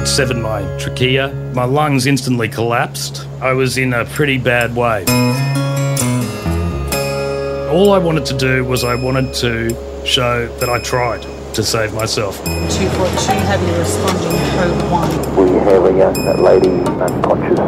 it severed my trachea. My lungs instantly collapsed. I was in a pretty bad way. All I wanted to do was I wanted to show that I tried to save myself. 242 heavy responding code 1. We have a young lady unconscious.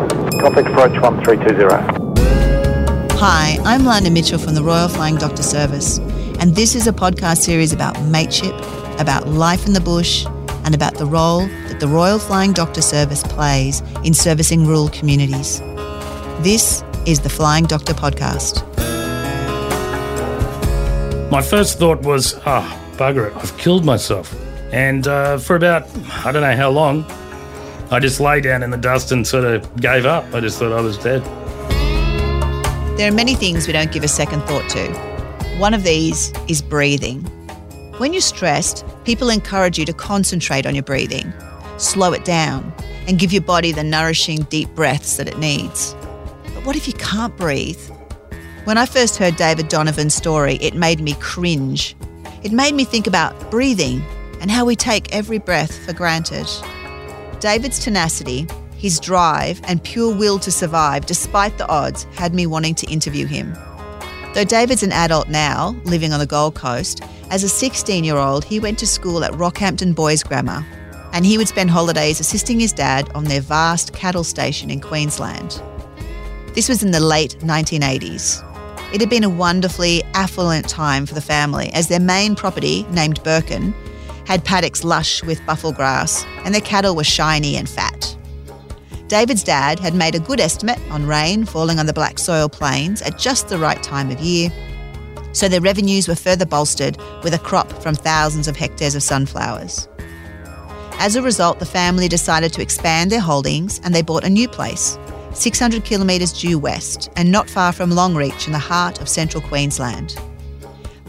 Complex approach 1320. Hi, I'm Lana Mitchell from the Royal Flying Doctor Service, and this is a podcast series about mateship, about life in the bush, and about the role that the Royal Flying Doctor Service plays in servicing rural communities. This is the Flying Doctor Podcast. My first thought was, ah, oh, bugger it, I've killed myself. And uh, for about, I don't know how long, I just lay down in the dust and sort of gave up. I just thought I was dead. There are many things we don't give a second thought to. One of these is breathing. When you're stressed, people encourage you to concentrate on your breathing, slow it down, and give your body the nourishing deep breaths that it needs. But what if you can't breathe? When I first heard David Donavon's story, it made me cringe. It made me think about breathing and how we take every breath for granted. David's tenacity, his drive, and pure will to survive despite the odds had me wanting to interview him. Though David's an adult now, living on the Gold Coast, as a 16 year old, he went to school at Rockhampton Boys Grammar, and he would spend holidays assisting his dad on their vast cattle station in Queensland. This was in the late 1980s. It had been a wonderfully affluent time for the family, as their main property, named Birkin, had paddocks lush with buffel grass, and their cattle were shiny and fat. David's dad had made a good estimate on rain falling on the black soil plains at just the right time of year, so their revenues were further bolstered with a crop from thousands of hectares of sunflowers. As a result, the family decided to expand their holdings and they bought a new place, 600 kilometres due west and not far from Longreach in the heart of central Queensland.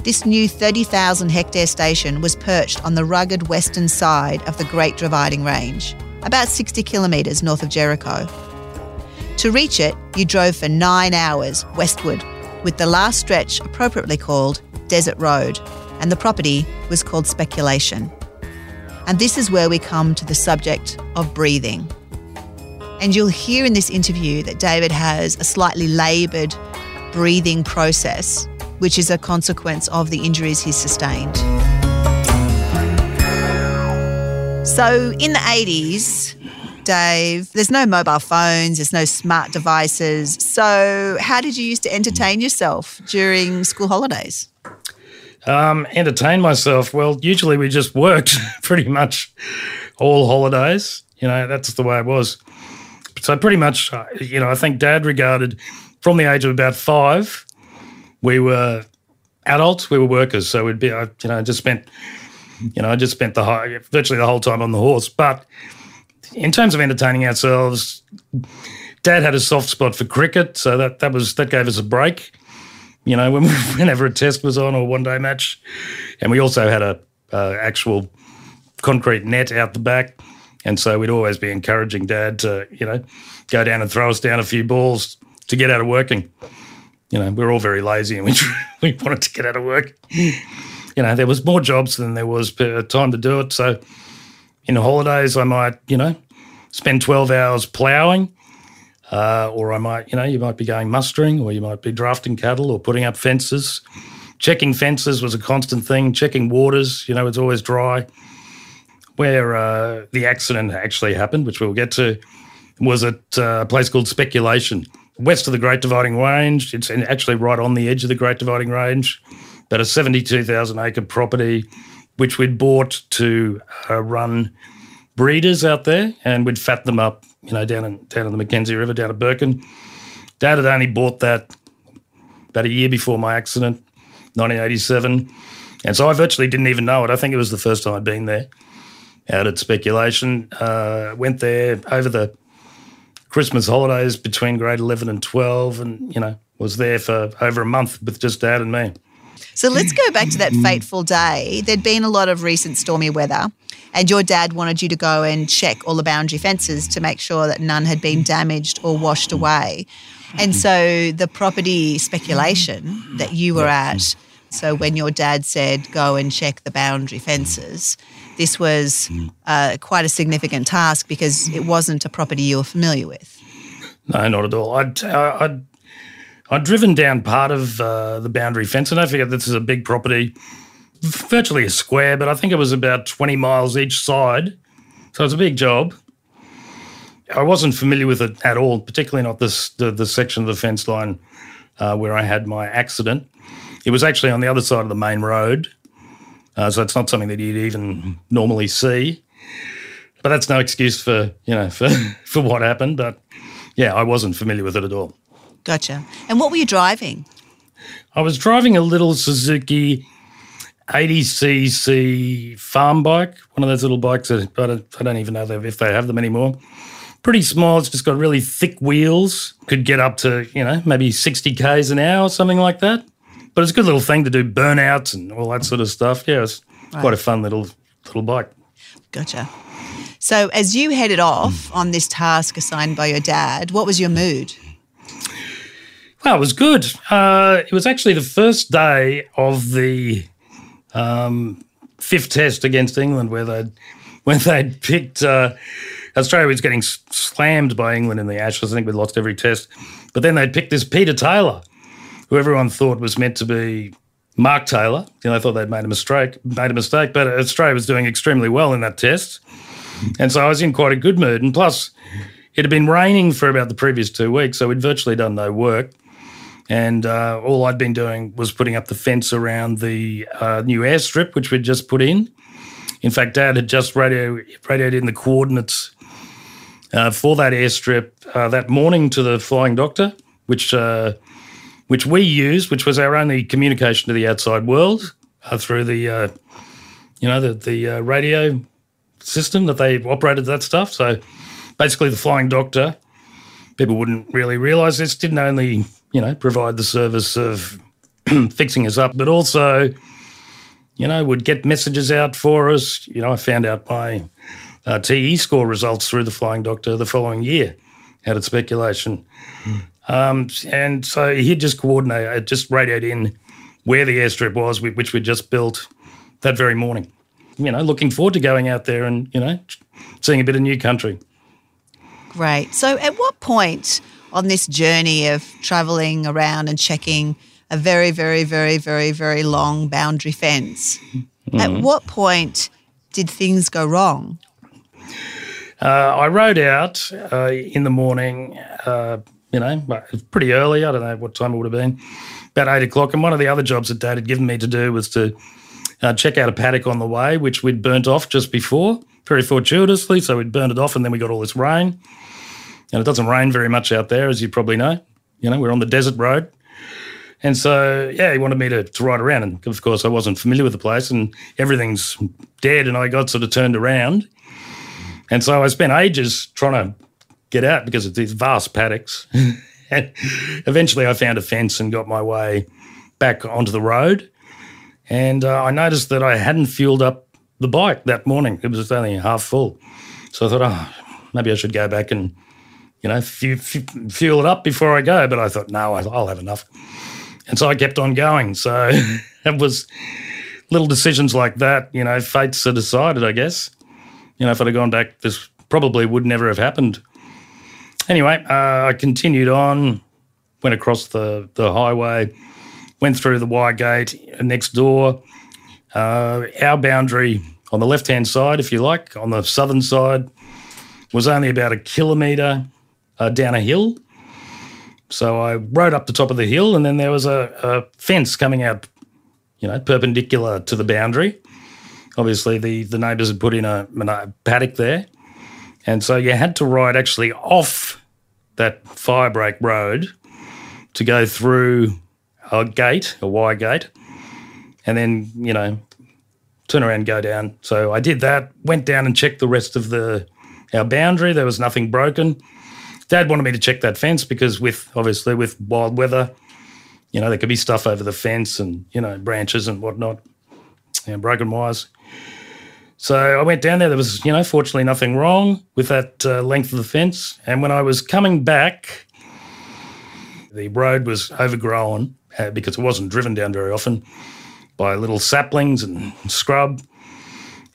This new 30,000 hectare station was perched on the rugged western side of the Great Dividing Range about 60 kilometres north of Jericho. To reach it, you drove for nine hours westward, with the last stretch appropriately called Desert Road, and the property was called Speculation. And this is where we come to the subject of breathing. And you'll hear in this interview that David has a slightly laboured breathing process, which is a consequence of the injuries he's sustained. So in the 80s, Dave, there's no mobile phones, there's no smart devices. So, how did you used to entertain yourself during school holidays? Um, entertain myself. Well, usually we just worked pretty much all holidays. You know, that's the way it was. So, pretty much, uh, you know, I think dad regarded from the age of about five, we were adults, we were workers. So, we'd be, I, you know, just spent you know, I just spent the whole, virtually the whole time on the horse. But in terms of entertaining ourselves, Dad had a soft spot for cricket, so that that was that gave us a break. You know, when, whenever a test was on or one day match, and we also had a uh, actual concrete net out the back, and so we'd always be encouraging Dad to you know go down and throw us down a few balls to get out of working. You know, we are all very lazy and we we wanted to get out of work you know, there was more jobs than there was time to do it. So in the holidays, I might, you know, spend 12 hours ploughing. Uh, or I might, you know, you might be going mustering, or you might be drafting cattle, or putting up fences. Checking fences was a constant thing. Checking waters, you know, it's always dry. Where uh, the accident actually happened, which we'll get to, was at uh, a place called Speculation, west of the Great Dividing Range. It's actually right on the edge of the Great Dividing Range but a 72,000 acre property, which we'd bought to uh, run breeders out there and we'd fat them up, you know, down in, down in the Mackenzie River, down at Birkin. Dad had only bought that about a year before my accident, 1987. And so I virtually didn't even know it. I think it was the first time I'd been there out at speculation. Uh, went there over the Christmas holidays between grade 11 and 12 and, you know, was there for over a month with just dad and me. So let's go back to that fateful day. There'd been a lot of recent stormy weather, and your dad wanted you to go and check all the boundary fences to make sure that none had been damaged or washed away. And so the property speculation that you were at So when your dad said go and check the boundary fences, this was uh, quite a significant task because it wasn't a property you were familiar with. No, not at all. I'd, uh, I'd, I'd driven down part of uh, the boundary fence, and don't forget this is a big property, virtually a square, but I think it was about 20 miles each side. So it's a big job. I wasn't familiar with it at all, particularly not this the, the section of the fence line uh, where I had my accident. It was actually on the other side of the main road, uh, so it's not something that you'd even normally see. But that's no excuse for you know for for what happened. But yeah, I wasn't familiar with it at all. Gotcha. And what were you driving? I was driving a little Suzuki 80cc farm bike, one of those little bikes that I don't, I don't even know if they have them anymore. Pretty small. It's just got really thick wheels. Could get up to, you know, maybe 60 Ks an hour, or something like that. But it's a good little thing to do burnouts and all that sort of stuff. Yeah, it's quite a fun little little bike. Gotcha. So as you headed off on this task assigned by your dad, what was your mood? Well, it was good. Uh, it was actually the first day of the um, fifth test against England, where they when they'd picked uh, Australia was getting slammed by England in the Ashes. I think we'd lost every test, but then they'd picked this Peter Taylor, who everyone thought was meant to be Mark Taylor. You know, they thought they'd made a mistake, made a mistake, but Australia was doing extremely well in that test, and so I was in quite a good mood. And plus, it had been raining for about the previous two weeks, so we'd virtually done no work. And uh, all I'd been doing was putting up the fence around the uh, new airstrip, which we'd just put in. In fact, Dad had just radio, radioed in the coordinates uh, for that airstrip uh, that morning to the flying doctor, which uh, which we used, which was our only communication to the outside world uh, through the you know the the radio system that they operated that stuff. So basically, the flying doctor. People wouldn't really realise this. Didn't only you know provide the service of fixing us up, but also you know would get messages out for us. You know, I found out my uh, TE score results through the Flying Doctor the following year out of speculation. Um, and so he'd just coordinate, just radioed in where the airstrip was, which we'd just built that very morning. You know, looking forward to going out there and, you know, seeing a bit of new country. Great. So, at what point on this journey of traveling around and checking a very, very, very, very, very long boundary fence, at what point did things go wrong? Uh, I rode out uh, in the morning, uh, you know, but it was pretty early. I don't know what time it would have been, about eight o'clock. And one of the other jobs that Dad had given me to do was to uh, check out a paddock on the way, which we'd burnt off just before, very fortuitously. So we'd burned it off, and then we got all this rain. And it doesn't rain very much out there, as you probably know. You know, we're on the desert road. And so, yeah, he wanted me to, to ride around. And of course, I wasn't familiar with the place and everything's dead. And I got sort of turned around. And so I spent ages trying to get out because of these vast paddocks. and eventually I found a fence and got my way back onto the road. And uh, I noticed that I hadn't fueled up the bike that morning. It was only half full. So I thought, oh, maybe I should go back and, you know, fu- fu- fuel it up before I go. But I thought, no, I'll have enough. And so I kept on going. So it was little decisions like that, you know, fates are decided, I guess. You know, if I'd have gone back, this probably would never have happened. Anyway, uh, I continued on, went across the, the highway, went through the wire gate next door. Uh, our boundary on the left hand side, if you like, on the southern side, was only about a kilometre uh, down a hill. So I rode up the top of the hill, and then there was a, a fence coming out, you know, perpendicular to the boundary. Obviously, the, the neighbours had put in a, a paddock there. And so you had to ride actually off that firebreak road to go through a gate, a wire gate, and then, you know, turn around go down. So I did that, went down and checked the rest of the our boundary. There was nothing broken. Dad wanted me to check that fence because with obviously with wild weather, you know, there could be stuff over the fence and, you know, branches and whatnot, and broken wires. So I went down there. There was, you know, fortunately nothing wrong with that uh, length of the fence. And when I was coming back, the road was overgrown uh, because it wasn't driven down very often. by little saplings and scrub.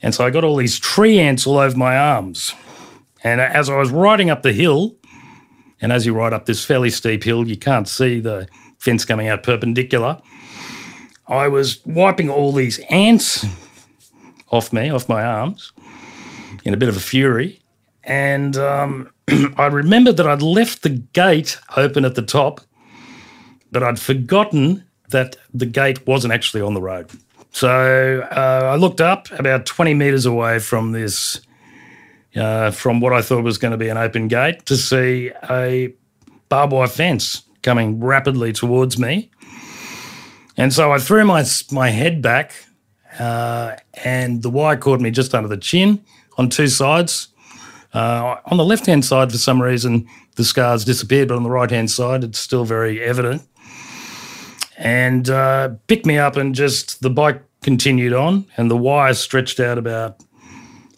And so I got all these tree ants all over my arms. And as I was riding up the hill, and as you ride up this fairly steep hill, you can't see the fence coming out perpendicular. I was wiping all these ants off me, off my arms, in a bit of a fury. And um, I remembered that I'd left the gate open at the top, but I'd forgotten that the gate wasn't actually on the road. So uh, I looked up about 20 metres away from this, uh, from what I thought was going to be an open gate, to see a barbed wire fence coming rapidly towards me. And so I threw my, my head back, uh, and the wire caught me just under the chin on two sides. Uh, on the left hand side, for some reason, the scars disappeared, but on the right hand side, it's still very evident and uh, picked me up, and just the bike continued on, and the wire stretched out about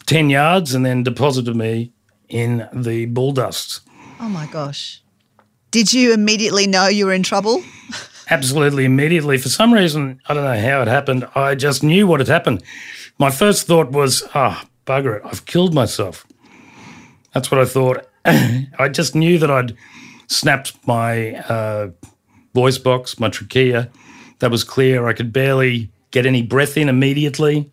10 yards and then deposited me in the bull dust. Oh my gosh. Did you immediately know you were in trouble? Absolutely immediately. For some reason, I don't know how it happened, I just knew what had happened. My first thought was, ah, oh, bugger it, I've killed myself. That's what I thought. I just knew that I'd snapped my uh, voice box, my trachea. That was clear. I could barely get any breath in immediately.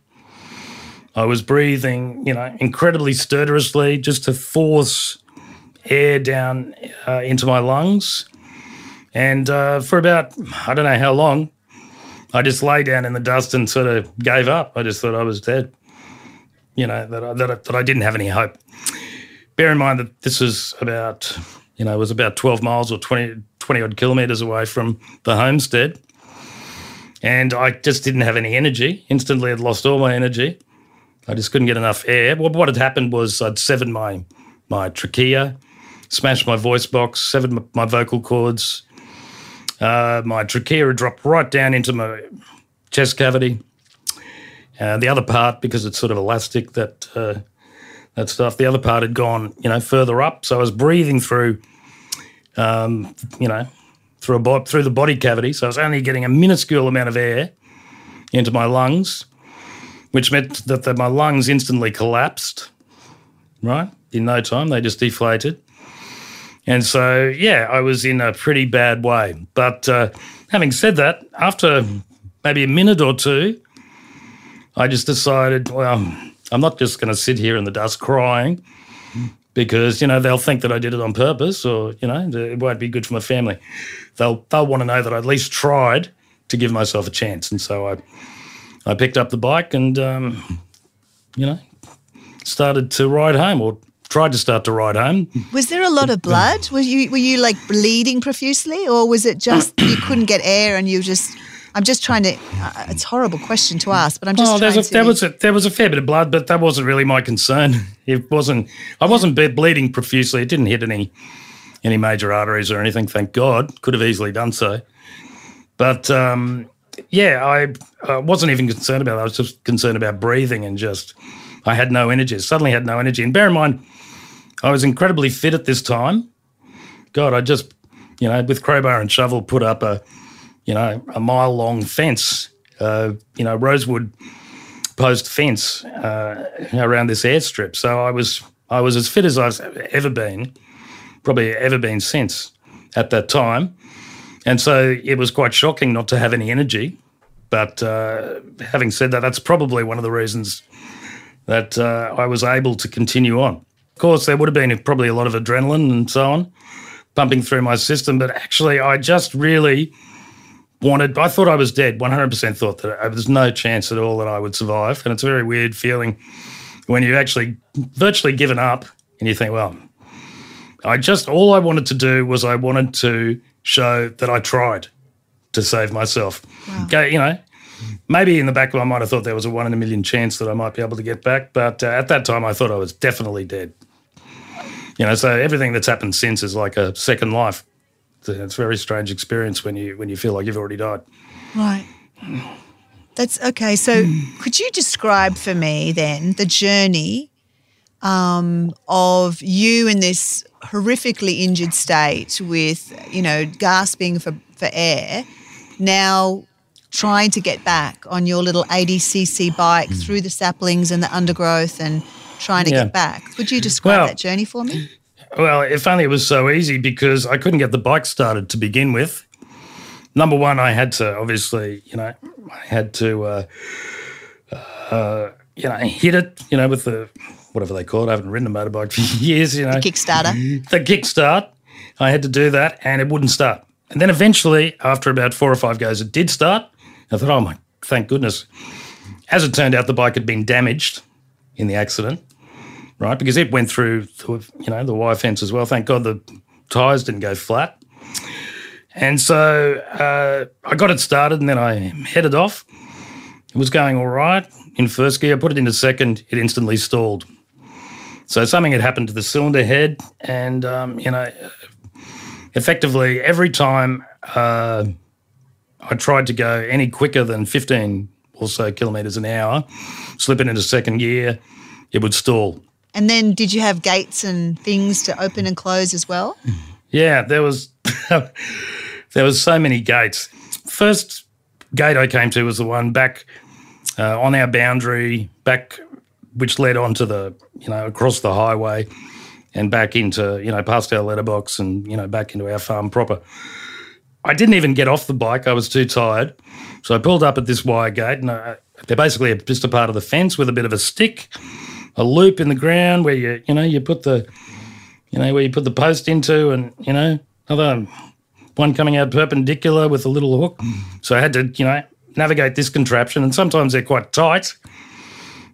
I was breathing, you know, incredibly stertorously just to force air down uh, into my lungs. And uh, for about, I don't know how long, I just lay down in the dust and sort of gave up. I just thought I was dead, you know, that I, that I, that I didn't have any hope. Bear in mind that this was about, you know, it was about 12 miles or 20, 20 odd kilometres away from the homestead. And I just didn't have any energy. Instantly, I'd lost all my energy. I just couldn't get enough air. Well, what had happened was I'd severed my, my trachea, smashed my voice box, severed my, my vocal cords. Uh, my trachea had dropped right down into my chest cavity. Uh, the other part, because it's sort of elastic, that uh, that stuff. The other part had gone, you know, further up. So I was breathing through um, you know, through a bo- through the body cavity. So I was only getting a minuscule amount of air into my lungs, which meant that the, my lungs instantly collapsed. Right in no time, they just deflated. And so, yeah, I was in a pretty bad way. But uh, having said that, after maybe a minute or two, I just decided, well, I'm not just going to sit here in the dust crying because you know they'll think that I did it on purpose, or you know it won't be good for my family. They'll they'll want to know that I at least tried to give myself a chance, and so I I picked up the bike and um, you know started to ride home, or tried to start to ride home. Was there a lot of blood? Were you were you like bleeding profusely, or was it just you couldn't get air and you just I'm just trying to. Uh, it's a horrible question to ask, but I'm just. Oh, trying a, to... there was a there was a fair bit of blood, but that wasn't really my concern. It wasn't. I wasn't bleeding profusely. It didn't hit any any major arteries or anything. Thank God. Could have easily done so, but um, yeah, I, I wasn't even concerned about. I was just concerned about breathing and just. I had no energy. Suddenly had no energy. And bear in mind, I was incredibly fit at this time. God, I just, you know, with crowbar and shovel, put up a you know, a mile long fence, uh, you know, rosewood post fence uh, around this airstrip. So I was I was as fit as I've ever been, probably ever been since at that time. And so it was quite shocking not to have any energy. But uh, having said that, that's probably one of the reasons that uh, I was able to continue on. Of course, there would have been probably a lot of adrenaline and so on pumping through my system, but actually, I just really wanted, I thought I was dead, 100% thought that there was no chance at all that I would survive. And it's a very weird feeling when you've actually virtually given up and you think, well, I just, all I wanted to do was I wanted to show that I tried to save myself. Wow. Okay, you know, maybe in the back of my mind, I thought there was a one in a million chance that I might be able to get back. But uh, at that time, I thought I was definitely dead. You know, so everything that's happened since is like a second life it's a very strange experience when you when you feel like you've already died. Right. That's okay. So, could you describe for me then the journey um, of you in this horrifically injured state with, you know, gasping for, for air, now trying to get back on your little 80cc bike through the saplings and the undergrowth and trying to Yeah. get back. Would you describe Well- that journey for me? Well, if only it was so easy because I couldn't get the bike started to begin with. Number one, I had to obviously, you know, I had to, uh, uh, you know, hit it, you know, with the whatever they call it. I haven't ridden a motorbike for years, you know. The Kickstarter. the kickstart. I had to do that, and it wouldn't start. And then eventually, after about four or five goes, it did start. I thought, oh my, thank goodness. As it turned out, the bike had been damaged in the accident, right? Because it went through, the, you know, the wire fence as well. Thank God the tyres didn't go flat. And so uh, I got it started, and then I headed off. It was going all right in first gear. I put it into second. It instantly stalled. So something had happened to the cylinder head, and um, you know, effectively every time uh, I tried to go any quicker than 15 or so kilometres an hour, slipping into second gear, it would stall. And then did you have gates and things to open and close as well? Yeah, there was there was so many gates. First gate I came to was the one back uh, on our boundary, back which led onto the you know across the highway and back into you know past our letterbox and you know back into our farm proper. I didn't even get off the bike; I was too tired, so I pulled up at this wire gate, and I, they're basically just a part of the fence with a bit of a stick, a loop in the ground where you you know you put the you know, where you put the post into and, you know, another one coming out perpendicular with a little hook. So I had to, you know, navigate this contraption and sometimes they're quite tight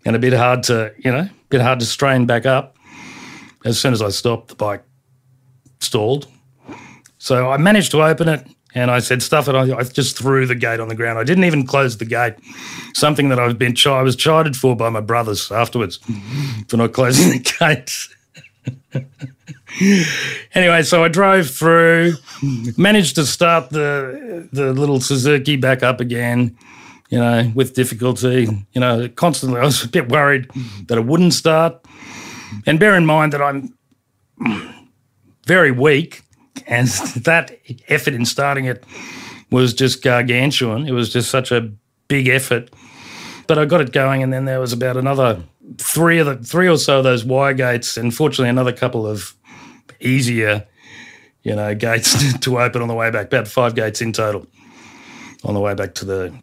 and a bit hard to, you know, a bit hard to strain back up. As soon as I stopped, the bike stalled. So I managed to open it and I said, stuff it. I, I just threw the gate on the ground. I didn't even close the gate. Something that I've been, chi- I was chided for by my brothers afterwards for not closing the gate. anyway, so I drove through, managed to start the the little Suzuki back up again, you know, with difficulty. You know, constantly I was a bit worried that it wouldn't start. And bear in mind that I'm very weak, and that effort in starting it was just gargantuan. It was just such a big effort. But I got it going, and then there was about another three of the three or so of those wire gates, and fortunately another couple of easier, you know, gates to open on the way back. About five gates in total on the way back to the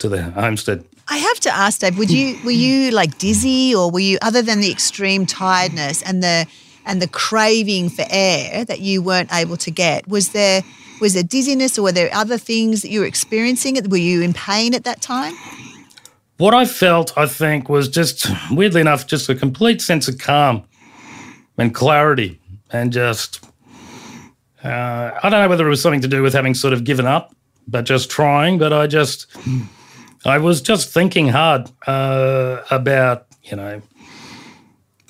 to the homestead. I have to ask, Dave, would you were you like dizzy or were you other than the extreme tiredness and the and the craving for air that you weren't able to get, was there was there dizziness or were there other things that you were experiencing? Were you in pain at that time? What I felt, I think, was just weirdly enough, just a complete sense of calm and clarity, and just uh, I don't know whether it was something to do with having sort of given up, but just trying. But I just, I was just thinking hard uh, about, you know,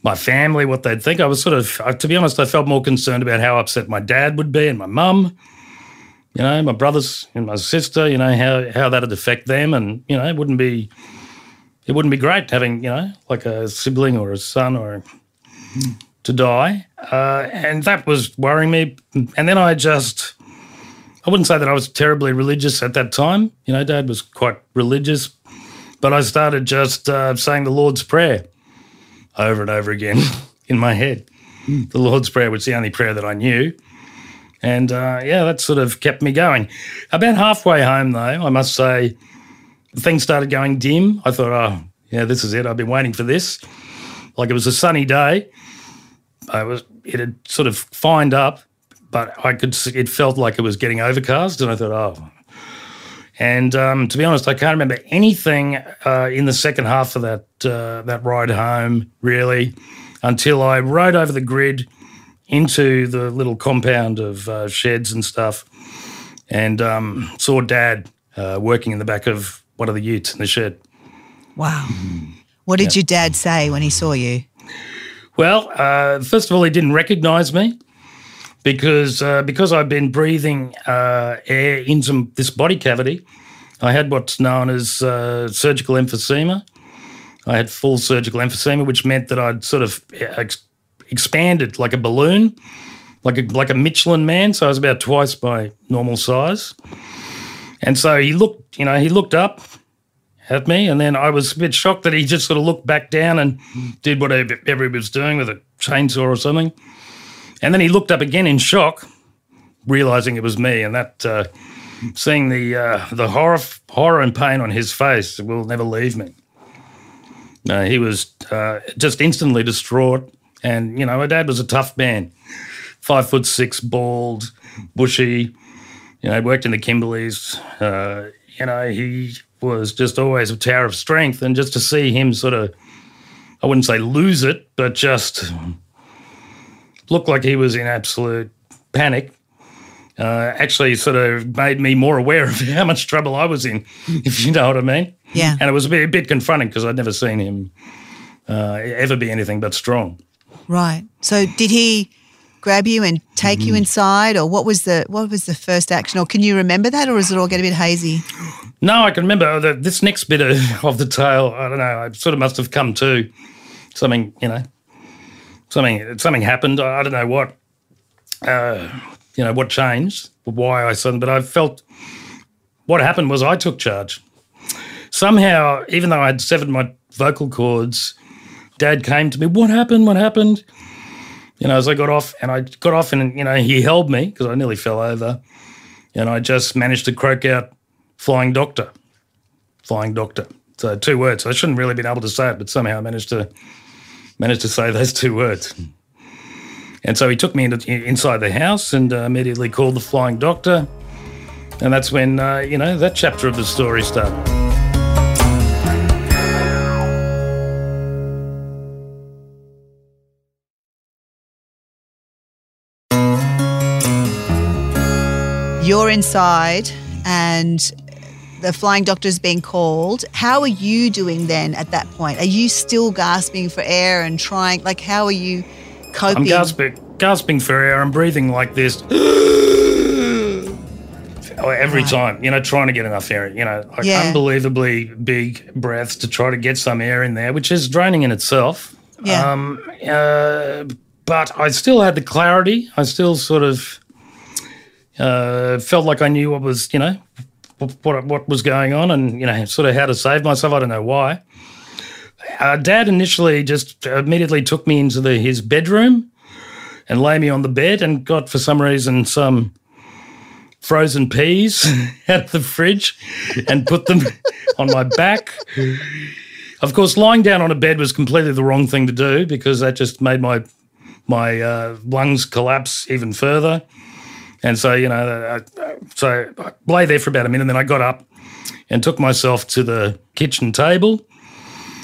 my family, what they'd think. I was sort of, to be honest, I felt more concerned about how upset my dad would be and my mum. You know, my brothers and my sister. You know how how that'd affect them, and you know, it wouldn't be it wouldn't be great having, you know, like a sibling or a son or to die. Uh, and that was worrying me. And then I just, I wouldn't say that I was terribly religious at that time. You know, dad was quite religious, but I started just uh, saying the Lord's Prayer over and over again in my head. The Lord's Prayer was the only prayer that I knew. And uh, yeah, that sort of kept me going. About halfway home, though, I must say, things started going dim. I thought, oh, yeah, this is it. I've been waiting for this. Like it was a sunny day. I was, it had sort of fined up, but I could, it felt like it was getting overcast. And I thought, oh. And um, to be honest, I can't remember anything uh, in the second half of that uh, that ride home really, until I rode over the grid into the little compound of uh, sheds and stuff, and um, saw Dad uh, working in the back of one of the utes in the shed. Wow. What did your dad say when he saw you? Well, uh, first of all, he didn't recognise me because uh, because I've been breathing uh, air into this body cavity. I had what's known as uh, surgical emphysema. I had full surgical emphysema, which meant that I'd sort of ex- expanded like a balloon, like a like a Michelin man. So I was about twice my normal size. And so he looked, you know, he looked up at me, and then I was a bit shocked that he just sort of looked back down and did whatever he was doing with a chainsaw or something. And then he looked up again in shock, realizing it was me, and that uh, seeing the uh, the horror horror and pain on his face will never leave me. No, he was uh, just instantly distraught, and you know, my dad was a tough man, five foot six, bald, bushy. You know, worked in the Kimberleys. Uh, you know, he was just always a tower of strength, and just to see him sort of, I wouldn't say lose it, but just look like he was in absolute panic. Uh, actually, sort of made me more aware of how much trouble I was in, if you know what I mean. Yeah. And it was a bit, a bit confronting because I'd never seen him uh, ever be anything but strong. Right. So did he grab you and take you inside, or what was the what was the first action, or can you remember that, or is it all get a bit hazy? No, I can remember that this next bit of, of the tale. I don't know. I sort of must have come to something. You know, something something happened. I, don't know what. Uh, you know what changed, why I suddenly. But I felt what happened was I took charge. Somehow, even though I had severed my vocal cords, Dad came to me. What happened? What happened? You know, as I got off, and I got off, and you know, he held me because I nearly fell over, and I just managed to croak out, "Flying Doctor, Flying Doctor." So two words. I shouldn't really been able to say it, but somehow I managed to managed to say those two words. And so he took me into, inside the house and uh, immediately called the Flying Doctor, and that's when uh, you know that chapter of the story started. You're inside, and the flying doctor's being called. How are you doing then at that point? Are you still gasping for air and trying? Like, how are you coping? I'm gasping, gasping for air. I'm breathing like this every time. You know, trying to get enough air. You know, like Yeah. unbelievably big breaths to try to get some air in there, which is draining in itself. Yeah. Um, uh, but I still had the clarity. I still sort of uh, felt like I knew what was, you know, what what was going on, and you know, sort of how to save myself. I don't know why. Uh, Dad initially just immediately took me into the, his bedroom and lay me on the bed, and got for some reason some frozen peas out of the fridge and put them on my back. Of course, lying down on a bed was completely the wrong thing to do because that just made my my uh, lungs collapse even further. And so, you know, I, so I lay there for about a minute, and then I got up and took myself to the kitchen table,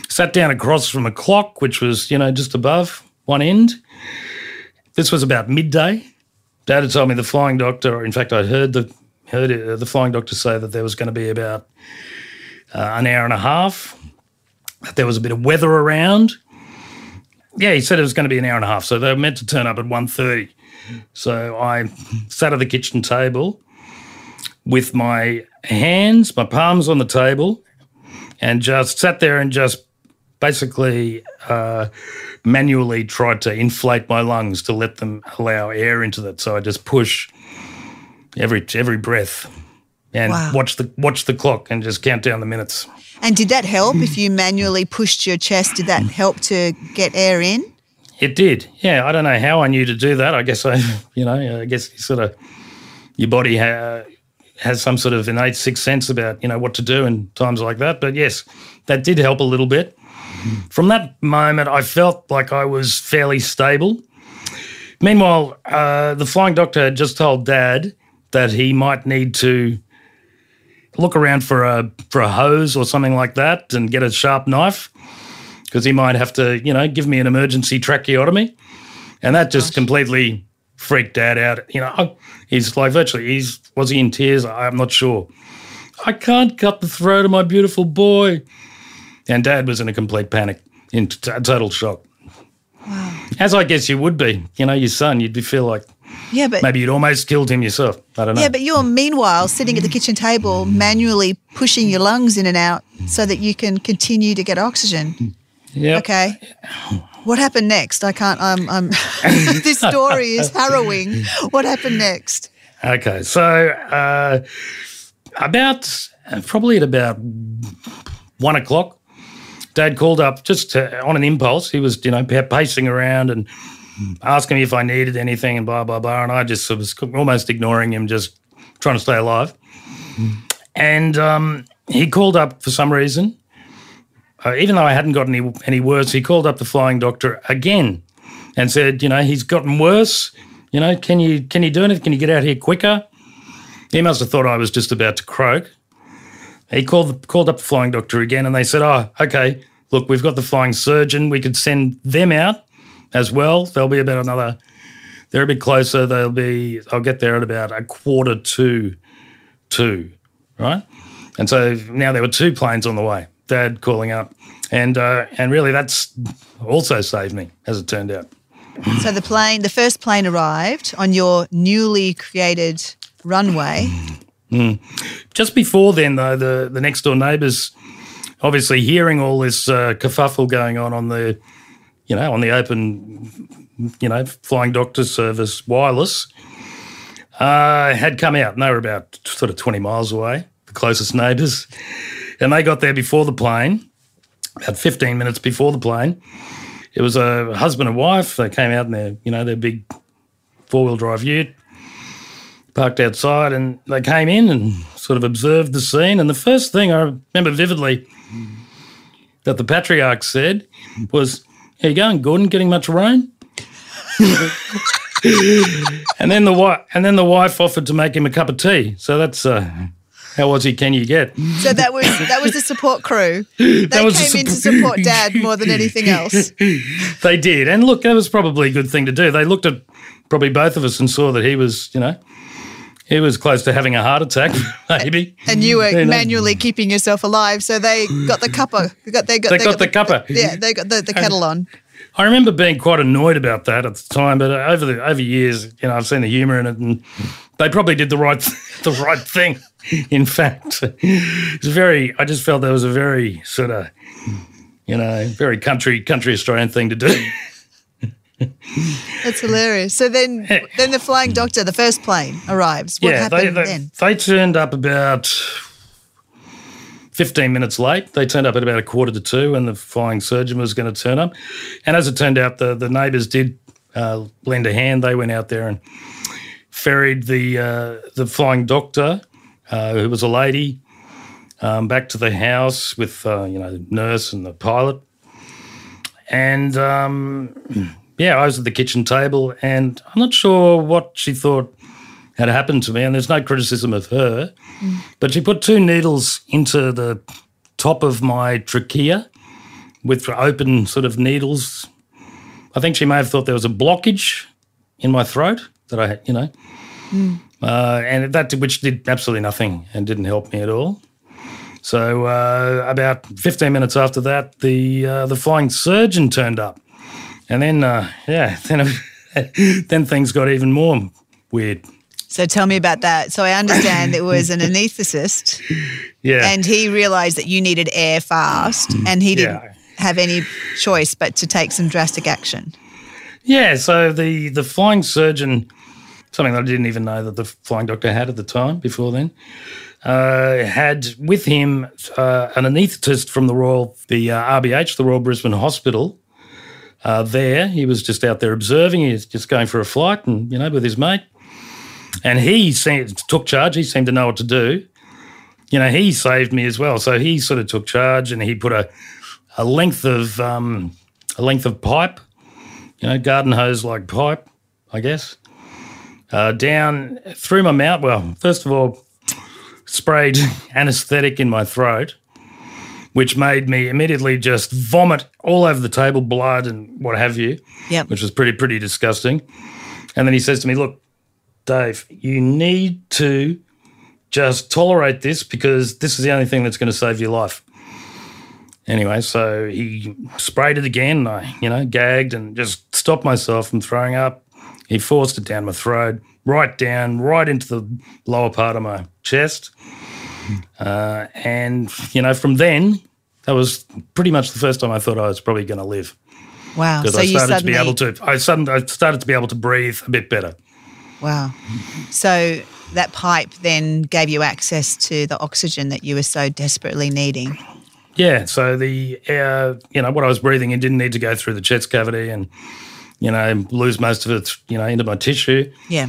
sat down across from a clock, which was, you know, just above one end. This was about midday. Dad had told me the flying doctor, or in fact, I'd heard the heard the flying doctor say that there was going to be about uh, an hour and a half. That there was a bit of weather around. Yeah, he said it was going to be an hour and a half, so they were meant to turn up at 1.30. So I sat at the kitchen table with my hands, my palms on the table, and just sat there and just basically uh, manually tried to inflate my lungs to let them allow air into that. So I just push every every breath and Wow. watch the watch the clock and just count down the minutes. And did that help if you manually pushed your chest? Did that help to get air in? It did. Yeah, I don't know how I knew to do that. I guess I, you know, I guess you sort of your body ha- has some sort of innate sixth sense about you know what to do in times like that. But yes, that did help a little bit. From that moment, I felt like I was fairly stable. Meanwhile, uh, the flying doctor had just told Dad that he might need to look around for a for a hose or something like that and get a sharp knife because he might have to, you know, give me an emergency tracheotomy. And that just completely freaked Dad out. You know, I- he's like virtually, he's was he in tears? I'm not sure. I can't cut the throat of my beautiful boy. And Dad was in a complete panic, in t- total shock. As I guess you would be. You know, your son, you'd be feel like Yeah, but maybe you'd almost killed him yourself. I don't know. yeah, but you're meanwhile sitting at the kitchen table, manually pushing your lungs in and out so that you can continue to get oxygen. Yeah. Okay. What happened next? I can't. I'm. I'm this story is harrowing. What happened next? Okay, so uh, about probably at about one o'clock, Dad called up just to, on an impulse. He was, you know, pacing around and asking me if I needed anything and blah blah blah. And I just was almost ignoring him, just trying to stay alive. And um, he called up for some reason. Uh, even though I hadn't got any any worse, he called up the flying doctor again and said, you know, he's gotten worse. You know, can you can you do anything? Can you get out here quicker? He must have thought I was just about to croak. He called called up the flying doctor again, and they said, "Oh, okay. Look, we've got the flying surgeon. We could send them out as well. They'll be about another. They're a bit closer. They'll be. I'll get there at about a quarter to two, right? And so now there were two planes on the way. Dad calling up, and uh, and really that's also saved me, as it turned out. So the plane, the first plane arrived on your newly created runway. Just before then, though, the, the next door neighbours, obviously hearing all this uh, kerfuffle going on on the, you know, on the open, you know, flying doctor service wireless, uh, had come out, and they were about sort of twenty miles away, the closest neighbours, and they got there before the plane, about fifteen minutes before the plane. It was a husband and wife. They came out in their, you know, their big four wheel drive ute parked outside and they came in and sort of observed the scene. And the first thing I remember vividly that the patriarch said was, How you going, Gordon? Getting much rain? and then the wife and then the wife offered to make him a cup of tea. So that's uh, how was he? Can you get? So that was that was the support crew. They That was the came in to support- support Dad more than anything else. they did, and look, that was probably a good thing to do. They looked at probably both of us and saw that he was, you know, he was close to having a heart attack, maybe. And you were know. manually keeping yourself alive, so they got the cuppa. They got they got They got the cuppa. Yeah, they got the, the kettle on. I remember being quite annoyed about that at the time, but over the over years, you know, I've seen the humour in it, and they probably did the right the right thing. In fact, it's very. I just felt that was a very sort of, you know, very country country Australian thing to do. That's hilarious. So then, then the flying doctor, the first plane arrives. What yeah, happened they, they, then? they turned up about 15 minutes late. They turned up at about a quarter to two, and the flying surgeon was going to turn up. And as it turned out, the, the neighbours did uh, lend a hand. They went out there and ferried the uh, the flying doctor, uh, who was a lady, um, back to the house with uh, you know the nurse and the pilot. And um, yeah, I was at the kitchen table, and I'm not sure what she thought had happened to me, and there's no criticism of her, but she put two needles into the top of my trachea with open sort of needles. I think she may have thought there was a blockage in my throat that I had, you know, uh, and that which did absolutely nothing and didn't help me at all. So uh, about 15 minutes after that, the uh, the flying surgeon turned up, and then uh, yeah, then then things got even more weird. So tell me about that. So I understand it was an anaesthetist, Yeah, and he realised that you needed air fast, and he didn't Yeah. have any choice but to take some drastic action. Yeah, so the the flying surgeon, something that I didn't even know that the flying doctor had at the time before then, uh, had with him uh, an anaesthetist from the Royal, the uh, RBH, the Royal Brisbane Hospital. Uh, there, he was just out there observing. He was just going for a flight, and you know, with his mate, and he seemed, took charge. He seemed to know what to do. You know, he saved me as well. So he sort of took charge, and he put a a length of um, a length of pipe you know, garden hose like pipe, I guess, uh, down through my mouth. Well, first of all, sprayed anaesthetic in my throat, which made me immediately just vomit all over the table, blood and what have you, Yep. which was pretty, pretty disgusting. And then he says to me, Look, Dave, you need to just tolerate this because this is the only thing that's going to save your life. Anyway, so he sprayed it again. and I, you know, gagged and just stopped myself from throwing up. He forced it down my throat, right down, right into the lower part of my chest. Uh, and, you know, from then, that was pretty much the first time I thought I was probably going to live Wow. because So I you started to suddenly be able to. I suddenly I started to be able to breathe a bit better. Wow. So that pipe then gave you access to the oxygen that you were so desperately needing. Yeah, so the air, you know what I was breathing in didn't need to go through the chest cavity and you know lose most of it you know into my tissue. Yeah.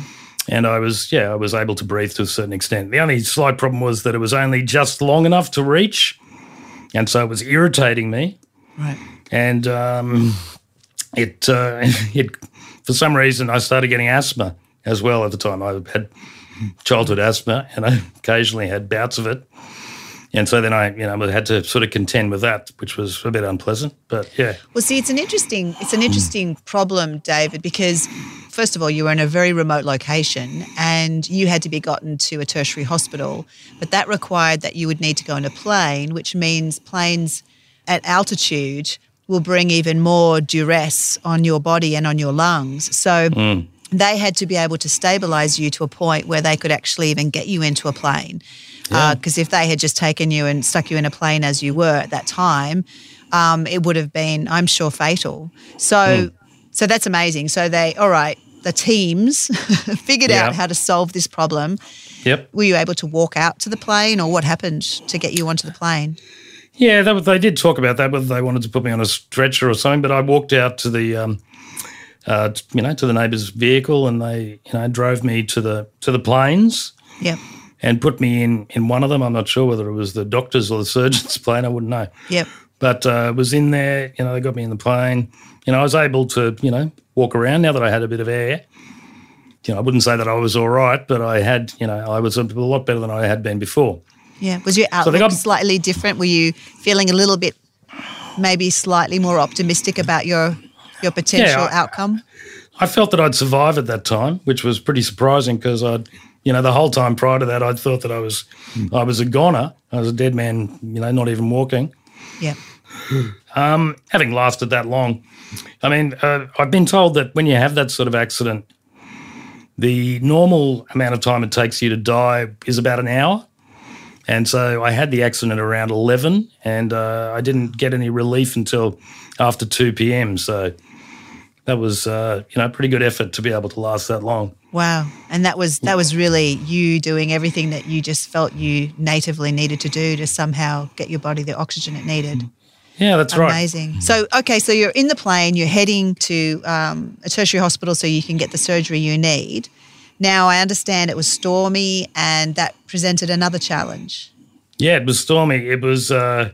and I was yeah I was able to breathe to a certain extent. The only slight problem was that it was only just long enough to reach, and so it was irritating me, Right. and um, it uh, it for some reason I started getting asthma as well at the time. I had childhood asthma, and I occasionally had bouts of it. And so then I, you know, had to sort of contend with that, which was a bit unpleasant. But yeah, Well, see, it's an interesting it's an interesting problem, David, because first of all, you were in a very remote location and you had to be gotten to a tertiary hospital, but that required that you would need to go in a plane, which means planes at altitude will bring even more duress on your body and on your lungs. So mm. they had to be able to stabilize you to a point where they could actually even get you into a plane. Because uh, if they had just taken you and stuck you in a plane as you were at that time, um, it would have been, I'm sure, fatal. So, mm. so that's amazing. So they, all right, the teams figured Yeah. out how to solve this problem. yep. Were you able to walk out to the plane, or what happened to get you onto the plane? Yeah, that, they did talk about that, whether they wanted to put me on a stretcher or something. But I walked out to the, um, uh, you know, to the neighbour's vehicle, and they, you know, drove me to the to the planes Yep, and put me in in one of them. I'm not sure whether it was the doctor's or the surgeon's plane. I wouldn't know. yep, But uh, was in there. You know, they got me in the plane. You know, I was able to, you know, walk around now that I had a bit of air. You know, I wouldn't say that I was all right, but I had, you know, I was a lot better than I had been before. yeah. Was your outlook got- slightly different? Were you feeling a little bit, maybe slightly more optimistic about your your potential I- outcome? I felt that I'd survive at that time, which was pretty surprising because I'd, you know, the whole time prior to that, I'd thought that I was, I was a goner. I was a dead man, you know, not even walking. Yeah, Having lasted that long, I mean, uh, I've been told that when you have that sort of accident, the normal amount of time it takes you to die is about an hour. And so I had the accident around 11 and uh, I didn't get any relief until after 2 p.m. So that was, uh, you know, pretty good effort to be able to last that long. wow. And that was that was really you doing everything that you just felt you natively needed to do to somehow get your body the oxygen it needed. Yeah, that's right. Amazing. So, okay, so you're in the plane, you're heading to um, a tertiary hospital so you can get the surgery you need. Now, I understand it was stormy and that presented another challenge. Yeah, it was stormy. It was, uh,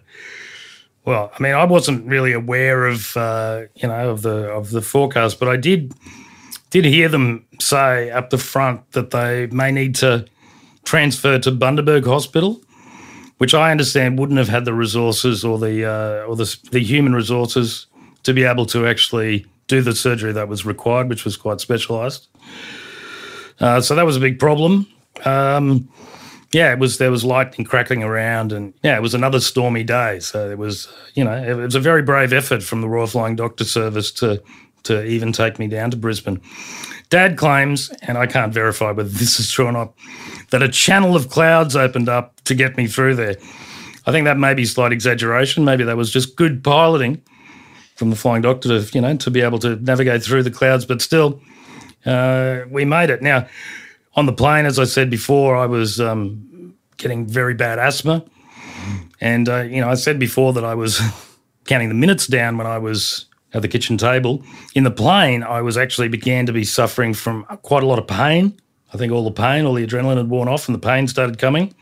well, I mean, I wasn't really aware of, uh, you know, of the of the forecast, but I did did hear them say up the front that they may need to transfer to Bundaberg Hospital, which I understand wouldn't have had the resources or the uh, or the the human resources to be able to actually do the surgery that was required, which was quite specialised. Uh, so that was a big problem. Um, yeah, it was there was lightning crackling around, and yeah, it was another stormy day. So it was, you know, it was a very brave effort from the Royal Flying Doctor Service to to even take me down to Brisbane. Dad claims, and I can't verify whether this is true or not, that a channel of clouds opened up to get me through there. I think that may be slight exaggeration. Maybe that was just good piloting from the Flying Doctor to, you know, to be able to navigate through the clouds. But still, uh, we made it. Now, on the plane, as I said before, I was um, getting very bad asthma. And, uh, you know, I said before that I was counting the minutes down when I was at the kitchen table. In the plane, I was actually began to be suffering from quite a lot of pain. I think all the pain, all the adrenaline had worn off and the pain started coming.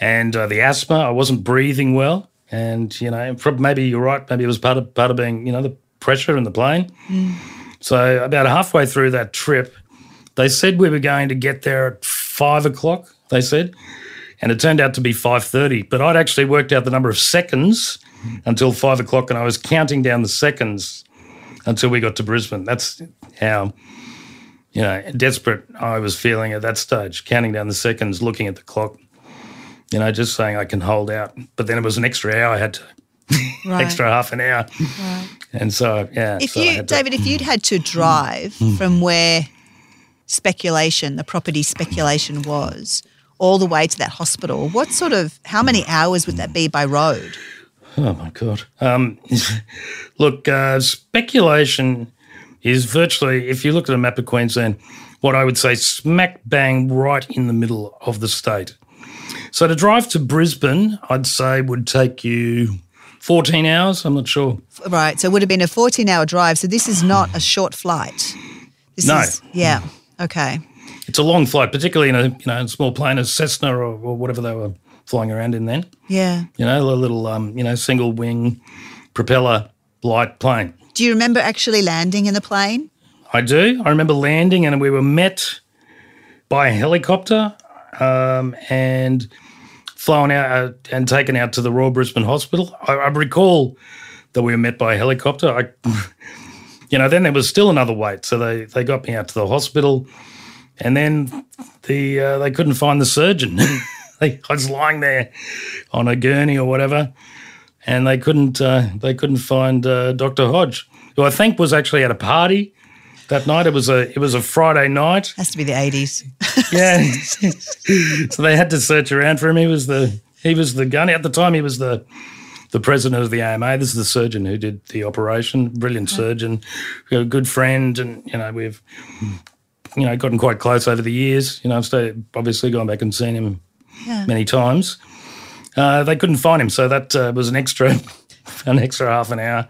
And uh, the asthma, I wasn't breathing well. And, you know, maybe you're right. Maybe it was part of, part of being, you know, the pressure in the plane. So about halfway through that trip, they said we were going to get there at five o'clock. They said, and it turned out to be five thirty. But I'd actually worked out the number of seconds until five o'clock, and I was counting down the seconds until we got to Brisbane. That's how you know desperate I was feeling at that stage, counting down the seconds, looking at the clock. You know, just saying I can hold out. But then it was an extra hour. I had to Right. extra half an hour, and so yeah. If so you, had to- David, if you'd had to drive hmm. from where speculation, the property speculation was, all the way to that hospital, what sort of, how many hours would that be by road? Oh my god! Um, look, uh, speculation is virtually. If you look at a map of Queensland, what I would say smack bang right in the middle of the state. So to drive to Brisbane, I'd say would take you 14 hours. I'm not sure. Right. So it would have been a 14 hour drive. So this is not a short flight. This No. Is, yeah. Okay. It's a long flight, particularly in a you know a small plane, a Cessna or, or whatever they were flying around in then. Yeah. You know, a little um, you know single wing propeller light plane. Do you remember actually landing in the plane? I do. I remember landing and we were met by a helicopter um, and flown out uh, and taken out to the Royal Brisbane Hospital. I, I recall that we were met by a helicopter. I, you know, then there was still another wait, so they they got me out to the hospital, and then the uh, they couldn't find the surgeon. I was lying there on a gurney or whatever, and they couldn't uh, they couldn't find uh, Doctor Hodge, who I think was actually at a party that night. It was a it was a Friday night. Has to be the 80s. Yeah. so they had to search around for him. He was the he was the gun at the time. He was the the president of the AMA. This is the surgeon who did the operation. Brilliant surgeon, a good friend, and you know we've you know gotten quite close over the years. You know I've stayed, obviously gone back and seen him Yeah. many times. Uh, they couldn't find him, so that uh, was an extra an extra half an hour.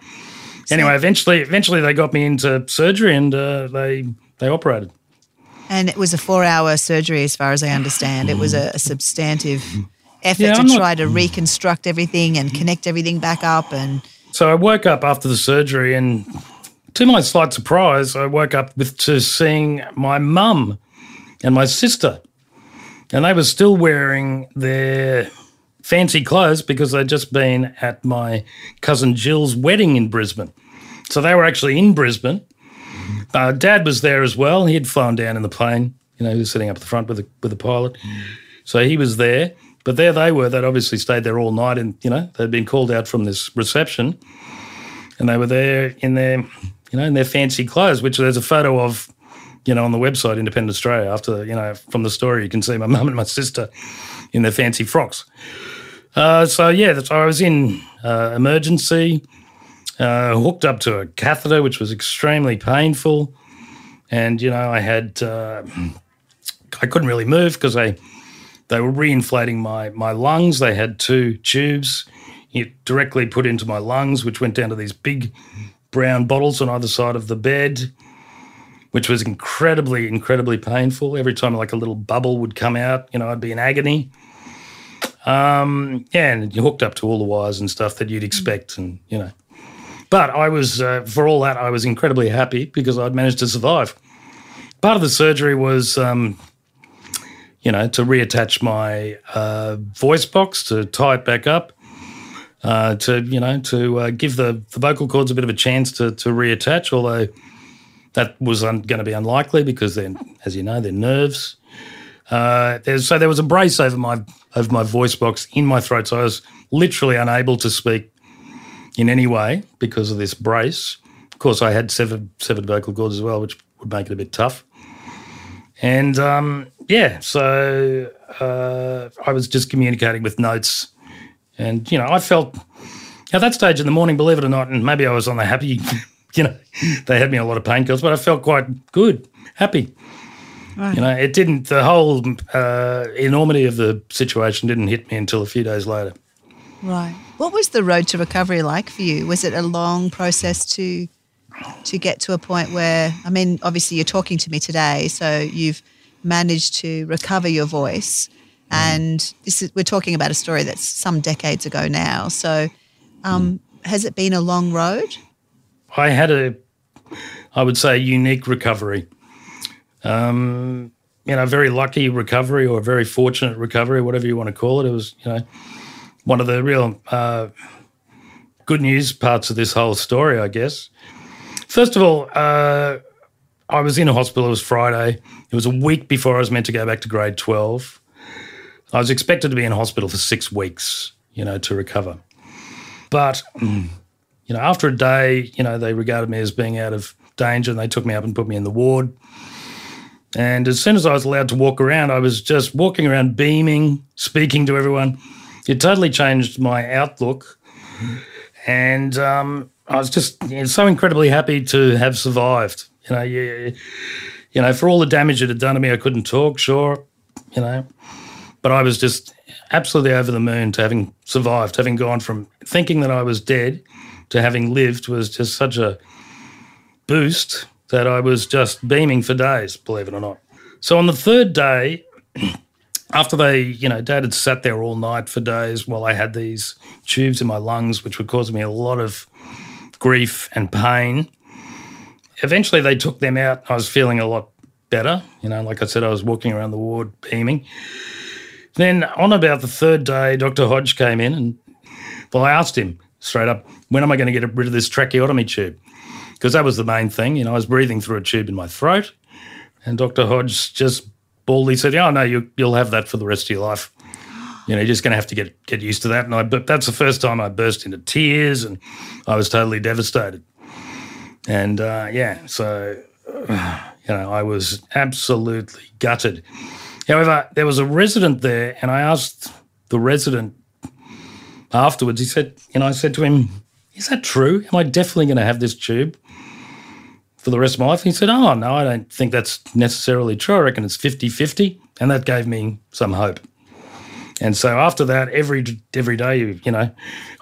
Anyway, eventually eventually they got me into surgery and uh, they they operated. And it was a four hour surgery, as far as I understand. It was a, a substantive effort Yeah, to not- try to reconstruct everything and connect everything back up. And So I woke up after the surgery, and to my slight surprise, I woke up with to seeing my mum and my sister, and they were still wearing their fancy clothes because they'd just been at my cousin Jill's wedding in Brisbane. So they were actually in Brisbane. Uh, Dad was there as well. He had flown down in the plane. You know, he was sitting up at the front with the with the pilot. So he was there. But there they were. They'd obviously stayed there all night, and you know they'd been called out from this reception, and they were there in their, you know, in their fancy clothes. Which there's a photo of, you know, on the website Independent Australia. After you know from the story, you can see my mum and my sister in their fancy frocks. Uh, so yeah, that's, I was in uh, emergency, uh, hooked up to a catheter, which was extremely painful, and you know I had uh, I couldn't really move because they they were reinflating my my lungs. They had two tubes it directly put into my lungs, which went down to these big brown bottles on either side of the bed, which was incredibly incredibly painful. Every time like a little bubble would come out, you know, I'd be in agony. Um, yeah, and you hooked up to all the wires and stuff that you'd expect, and you know. But I was, uh, for all that, I was incredibly happy because I'd managed to survive. Part of the surgery was, um, you know, to reattach my uh, voice box, to tie it back up, uh, to, you know, to uh, give the, the vocal cords a bit of a chance to, to reattach, although that was un- going to be unlikely because then, as you know, they're nerves. Uh, so there was a brace over my over my voice box in my throat, so I was literally unable to speak in any way because of this brace. Of course, I had severed severed vocal cords as well, which would make it a bit tough. And um, yeah, so uh, I was just communicating with notes, and you know, I felt at that stage in the morning, believe it or not, and maybe I was on the happy, you know, they had me a lot of painkillers, but I felt quite good, happy. You know, it didn't. The whole uh, enormity of the situation didn't hit me until a few days later. right. What was the road to recovery like for you? Was it a long process to to get to a point where I mean, obviously you're talking to me today, so you've managed to recover your voice. And this is we're talking about a story that's some decades ago now. So um, has it been a long road? I had a, I would say, unique recovery. Um, you know, very lucky recovery or a very fortunate recovery, whatever you want to call it. It was, you know, one of the real uh, good news parts of this whole story, I guess. First of all, uh, I was in a hospital. It was Friday. It was a week before I was meant to go back to grade 12. I was expected to be in hospital for six weeks, you know, to recover. But you know, after a day, you know, they regarded me as being out of danger and they took me up and put me in the ward. And as soon as I was allowed to walk around, I was just walking around beaming, speaking to everyone. It totally changed my outlook. And um, I was just you know, so incredibly happy to have survived. You know, you, you know, for all the damage it had done to me, I couldn't talk, sure, you know, but I was just absolutely over the moon to having survived, having gone from thinking that I was dead to having lived was just such a boost that I was just beaming for days, believe it or not. So on the third day, after they, you know, dad had sat there all night for days while I had these tubes in my lungs, which were causing me a lot of grief and pain. Eventually, they took them out. I was feeling a lot better. You know, like I said, I was walking around the ward beaming. Then, on about the third day, Dr. Hodge came in and, well, I asked him straight up, when am I going to get rid of this tracheotomy tube? Because that was the main thing. You know, I was breathing through a tube in my throat. And Dr. Hodge just baldly said, "Oh no, you, you'll have that for the rest of your life. You know, you're just going to have to get get used to that." And I, but that's the first time I burst into tears, and I was totally devastated. And uh, yeah, so you know, I was absolutely gutted. However, there was a resident there, and I asked the resident afterwards. He said, "You know, I said to him." Is that true? Am I definitely going to have this tube? for the rest of my life? And he said, Oh, no, I don't think that's necessarily true. I reckon it's 50 50. And that gave me some hope. And so after that, every every day, you, you know,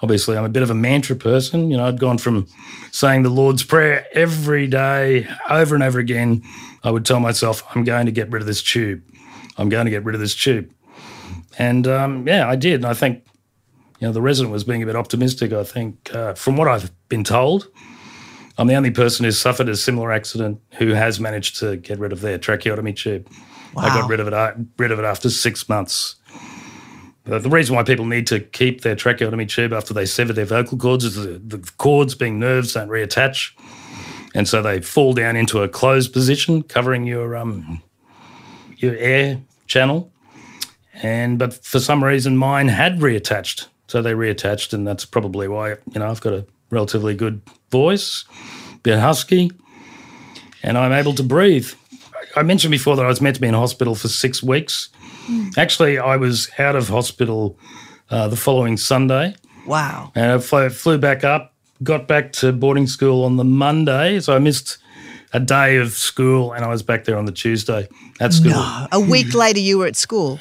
obviously I'm a bit of a mantra person. You know, I'd gone from saying the Lord's Prayer every day, over and over again. I would tell myself, I'm going to get rid of this tube. I'm going to get rid of this tube. And um, yeah, I did. And I think, you know, the resident was being a bit optimistic. I think, uh, from what I've been told, I'm the only person who's suffered a similar accident who has managed to get rid of their tracheotomy tube. Wow. I got rid of it uh, rid of it after six months. But the reason why people need to keep their tracheotomy tube after they sever their vocal cords is the, the cords, being nerves, don't reattach, and so they fall down into a closed position, covering your um your air channel. And but for some reason, mine had reattached, so they reattached, and that's probably why you know I've got a relatively good voice, a bit husky, and I'm able to breathe. I mentioned before that I was meant to be in hospital for six weeks. Mm. Actually, I was out of hospital uh, the following Sunday. Wow. And I flew, flew back up, got back to boarding school on the Monday. So I missed a day of school and I was back there on the Tuesday at school. No. A week later, you were at school.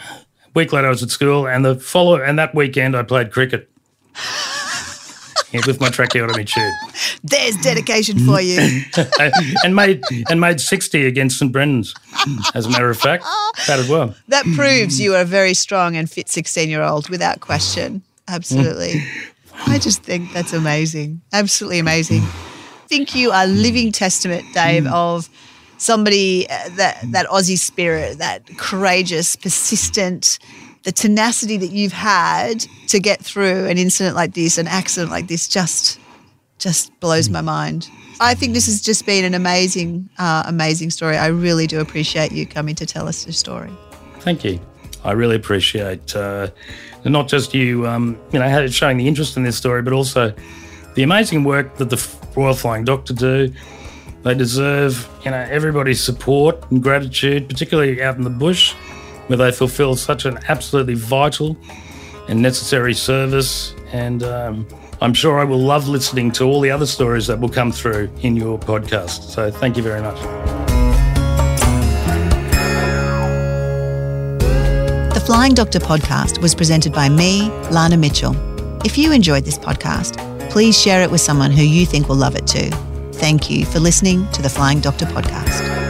Week later, I was at school, and the follow and that weekend I played cricket with my tracheotomy tube. There's dedication for you. and made and made sixty against St Brendan's. As a matter of fact, that as well. That proves you are a very strong and fit sixteen-year-old, without question. Absolutely. Mm. I just think that's amazing. Absolutely amazing. I think you are living testament, Dave, mm. of somebody uh, that that Aussie spirit, that courageous, persistent the tenacity that you've had to get through an incident like this, an accident like this, just just blows my mind. I think this has just been an amazing, uh, amazing story. I really do appreciate you coming to tell us your story. Thank you. I really appreciate uh, not just you, um, you know, showing the interest in this story, but also the amazing work that the Royal Flying Doctor do. They deserve, you know, everybody's support and gratitude, particularly out in the bush where they fulfill such an absolutely vital and necessary service. And um, I'm sure I will love listening to all the other stories that will come through in your podcast. So thank you very much. The Flying Doctor podcast was presented by me, Lana Mitchell. If you enjoyed this podcast, please share it with someone who you think will love it too. Thank you for listening to the Flying Doctor podcast.